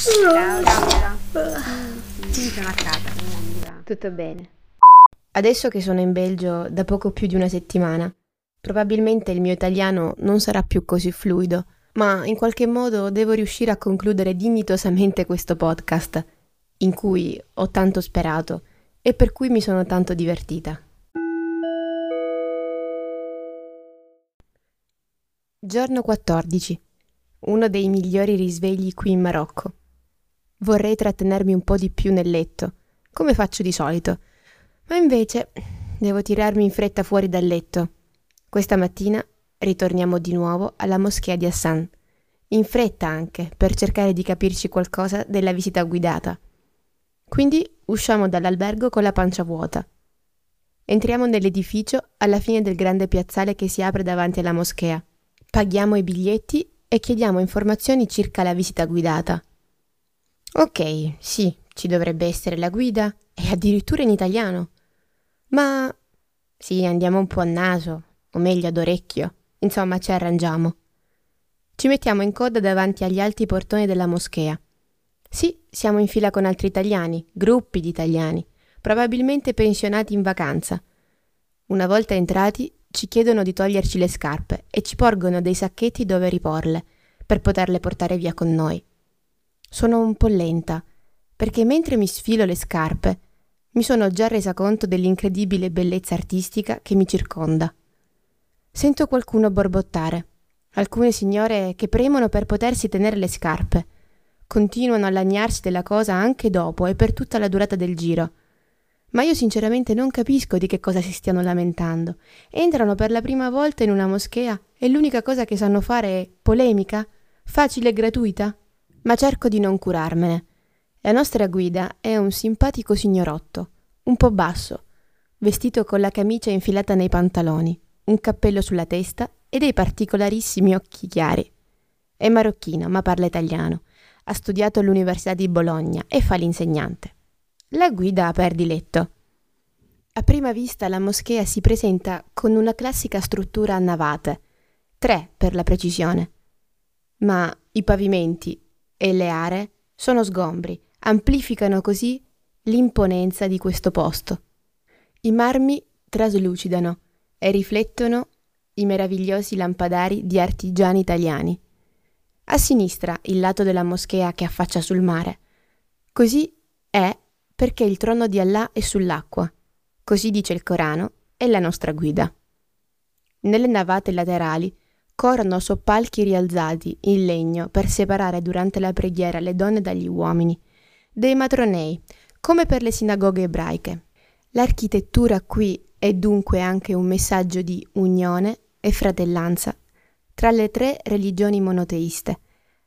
Ciao, sono a casa. Tutto bene. Adesso che sono in Belgio da poco più di una settimana, probabilmente il mio italiano non sarà più così fluido, ma in qualche modo devo riuscire a concludere dignitosamente questo podcast, in cui ho tanto sperato e per cui mi sono tanto divertita. Giorno 14. Uno dei migliori risvegli qui in Marocco. Vorrei trattenermi un po' di più nel letto, come faccio di solito, ma invece devo tirarmi in fretta fuori dal letto. Questa mattina ritorniamo di nuovo alla moschea di Hassan, in fretta anche, per cercare di capirci qualcosa della visita guidata. Quindi usciamo dall'albergo con la pancia vuota. Entriamo nell'edificio alla fine del grande piazzale che si apre davanti alla moschea. Paghiamo i biglietti e chiediamo informazioni circa la visita guidata. Ok, sì, ci dovrebbe essere la guida e addirittura in italiano. Ma sì, andiamo un po' a naso, o meglio ad orecchio. Insomma, ci arrangiamo. Ci mettiamo in coda davanti agli alti portoni della moschea. Sì, siamo in fila con altri italiani, gruppi di italiani, probabilmente pensionati in vacanza. Una volta entrati, ci chiedono di toglierci le scarpe e ci porgono dei sacchetti dove riporle, per poterle portare via con noi. Sono un po' lenta, perché mentre mi sfilo le scarpe, mi sono già resa conto dell'incredibile bellezza artistica che mi circonda. Sento qualcuno borbottare, alcune signore che premono per potersi tenere le scarpe. Continuano a lagnarsi della cosa anche dopo e per tutta la durata del giro. Ma io sinceramente non capisco di che cosa si stiano lamentando. Entrano per la prima volta in una moschea e l'unica cosa che sanno fare è polemica, facile e gratuita. Ma cerco di non curarmene. La nostra guida è un simpatico signorotto, un po' basso, vestito con la camicia infilata nei pantaloni, un cappello sulla testa e dei particolarissimi occhi chiari. È marocchino, ma parla italiano. Ha studiato all'Università di Bologna e fa l'insegnante. La guida per diletto. A prima vista la moschea si presenta con una classica struttura a navate, tre per la precisione. Ma i pavimenti e le aree sono sgombri, amplificano così l'imponenza di questo posto. I marmi traslucidano e riflettono i meravigliosi lampadari di artigiani italiani. A sinistra il lato della moschea che affaccia sul mare. Così è perché il trono di Allah è sull'acqua. Così dice il Corano e la nostra guida. Nelle navate laterali corrono soppalchi rialzati in legno per separare durante la preghiera le donne dagli uomini, dei matronei, come per le sinagoghe ebraiche. L'architettura qui è dunque anche un messaggio di unione e fratellanza tra le tre religioni monoteiste,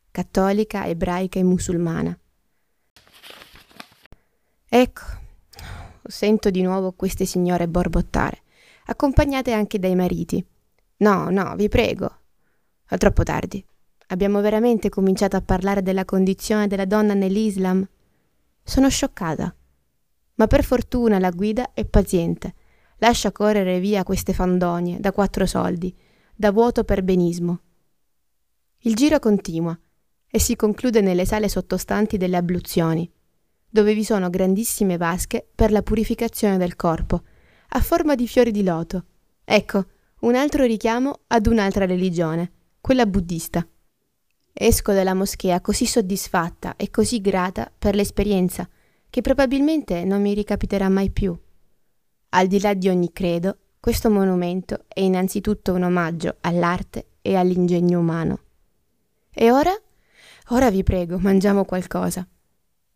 cattolica, ebraica e musulmana. Ecco, sento di nuovo queste signore borbottare, accompagnate anche dai mariti. No, no, vi prego. È troppo tardi. Abbiamo veramente cominciato a parlare della condizione della donna nell'Islam? Sono scioccata. Ma per fortuna la guida è paziente. Lascia correre via queste fandonie da quattro soldi, da vuoto per benismo. Il giro continua e si conclude nelle sale sottostanti delle abluzioni dove vi sono grandissime vasche per la purificazione del corpo, a forma di fiori di loto. Ecco, un altro richiamo ad un'altra religione, quella buddista. Esco dalla moschea così soddisfatta e così grata per l'esperienza che probabilmente non mi ricapiterà mai più. Al di là di ogni credo, questo monumento è innanzitutto un omaggio all'arte e all'ingegno umano. E ora? Ora vi prego, mangiamo qualcosa.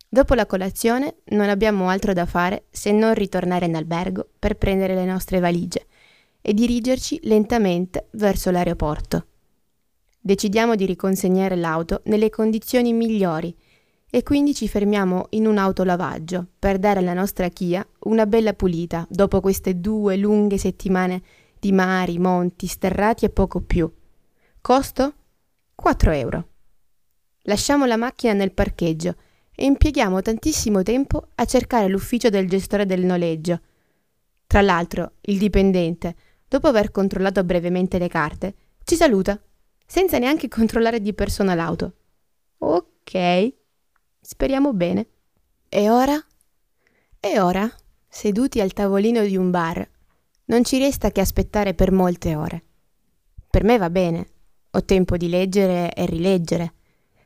Dopo la colazione non abbiamo altro da fare se non ritornare in albergo per prendere le nostre valigie e dirigerci lentamente verso l'aeroporto. Decidiamo di riconsegnare l'auto nelle condizioni migliori e quindi ci fermiamo in un autolavaggio per dare alla nostra Kia una bella pulita dopo queste due lunghe settimane di mari, monti, sterrati e poco più. Costo? 4 euro. Lasciamo la macchina nel parcheggio e impieghiamo tantissimo tempo a cercare l'ufficio del gestore del noleggio. Tra l'altro, il dipendente, dopo aver controllato brevemente le carte, ci saluta, senza neanche controllare di persona l'auto. Ok. Speriamo bene. E ora? E ora, seduti al tavolino di un bar, non ci resta che aspettare per molte ore. Per me va bene, ho tempo di leggere e rileggere,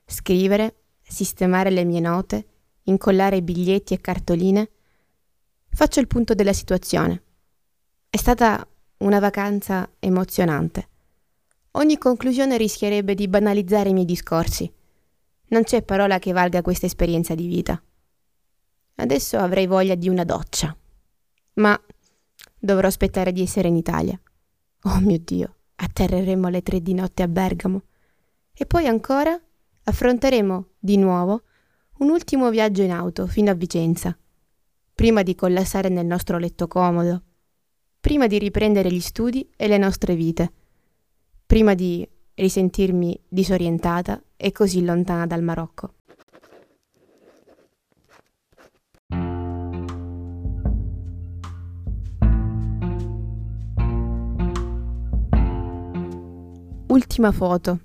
scrivere, sistemare le mie note, incollare biglietti e cartoline. Faccio il punto della situazione. È stata una vacanza emozionante. Ogni conclusione rischierebbe di banalizzare i miei discorsi. Non c'è parola che valga questa esperienza di vita. Adesso avrei voglia di una doccia. Ma dovrò aspettare di essere in Italia. Oh mio Dio, atterreremo alle tre di notte a Bergamo. E poi ancora affronteremo di nuovo un ultimo viaggio in auto fino a Vicenza, prima di collassare nel nostro letto comodo, prima di riprendere gli studi e le nostre vite, prima di risentirmi disorientata e così lontana dal Marocco. Ultima foto.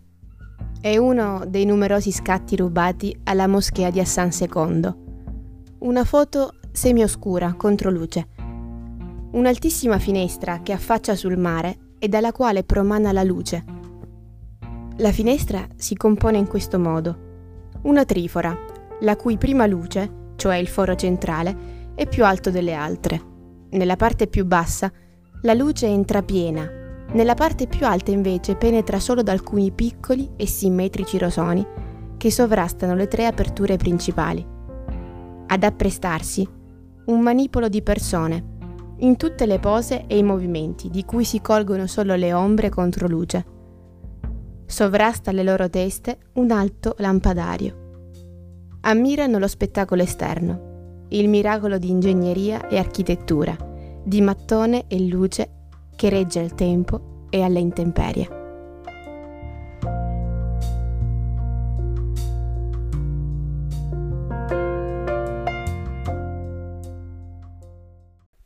È uno dei numerosi scatti rubati alla moschea di Hassan II. Una foto semioscura, contro luce. Un'altissima finestra che affaccia sul mare e dalla quale promana la luce. La finestra si compone in questo modo. Una trifora, la cui prima luce, cioè il foro centrale, è più alto delle altre. Nella parte più bassa la luce entra piena nella parte più alta invece penetra solo da alcuni piccoli e simmetrici rosoni che sovrastano le tre aperture principali. Ad apprestarsi un manipolo di persone, in tutte le pose e i movimenti di cui si colgono solo le ombre contro luce. Sovrasta le loro teste un alto lampadario. Ammirano lo spettacolo esterno, il miracolo di ingegneria e architettura, di mattone e luce che regge al tempo e alle intemperie.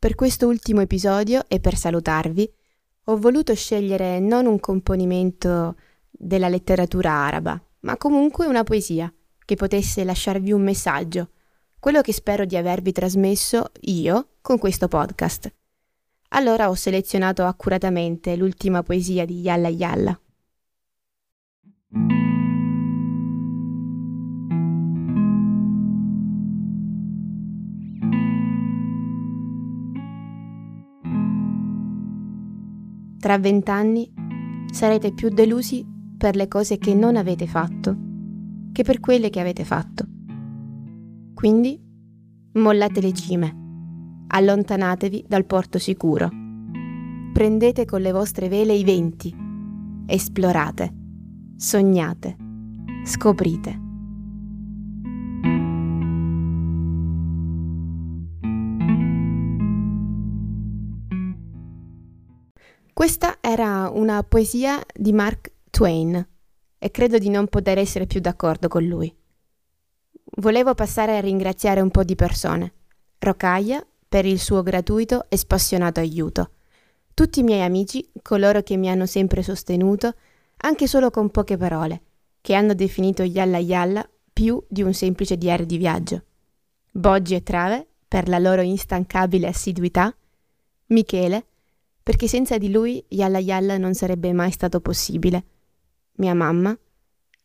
Per questo ultimo episodio e per salutarvi, ho voluto scegliere non un componimento della letteratura araba, ma comunque una poesia che potesse lasciarvi un messaggio, quello che spero di avervi trasmesso io con questo podcast. Allora ho selezionato accuratamente l'ultima poesia di Yalla Yalla. Tra vent'anni sarete più delusi per le cose che non avete fatto che per quelle che avete fatto. Quindi mollate le cime allontanatevi dal porto sicuro. Prendete con le vostre vele i venti, esplorate, sognate, scoprite. Questa era una poesia di Mark Twain e credo di non poter essere più d'accordo con lui. Volevo passare a ringraziare un po' di persone. Rocaia, per il suo gratuito e spassionato aiuto. Tutti i miei amici, coloro che mi hanno sempre sostenuto, anche solo con poche parole, che hanno definito Yalla Yalla più di un semplice diario di viaggio. Boggi e Trave, per la loro instancabile assiduità, Michele, perché senza di lui Yalla Yalla non sarebbe mai stato possibile, mia mamma,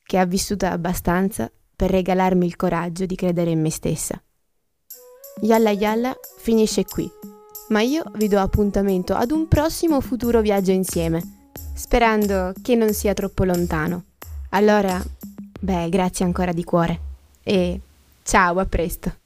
che ha vissuto abbastanza per regalarmi il coraggio di credere in me stessa. Yalla Yalla finisce qui, ma io vi do appuntamento ad un prossimo futuro viaggio insieme, sperando che non sia troppo lontano. Allora, beh, grazie ancora di cuore e ciao, a presto.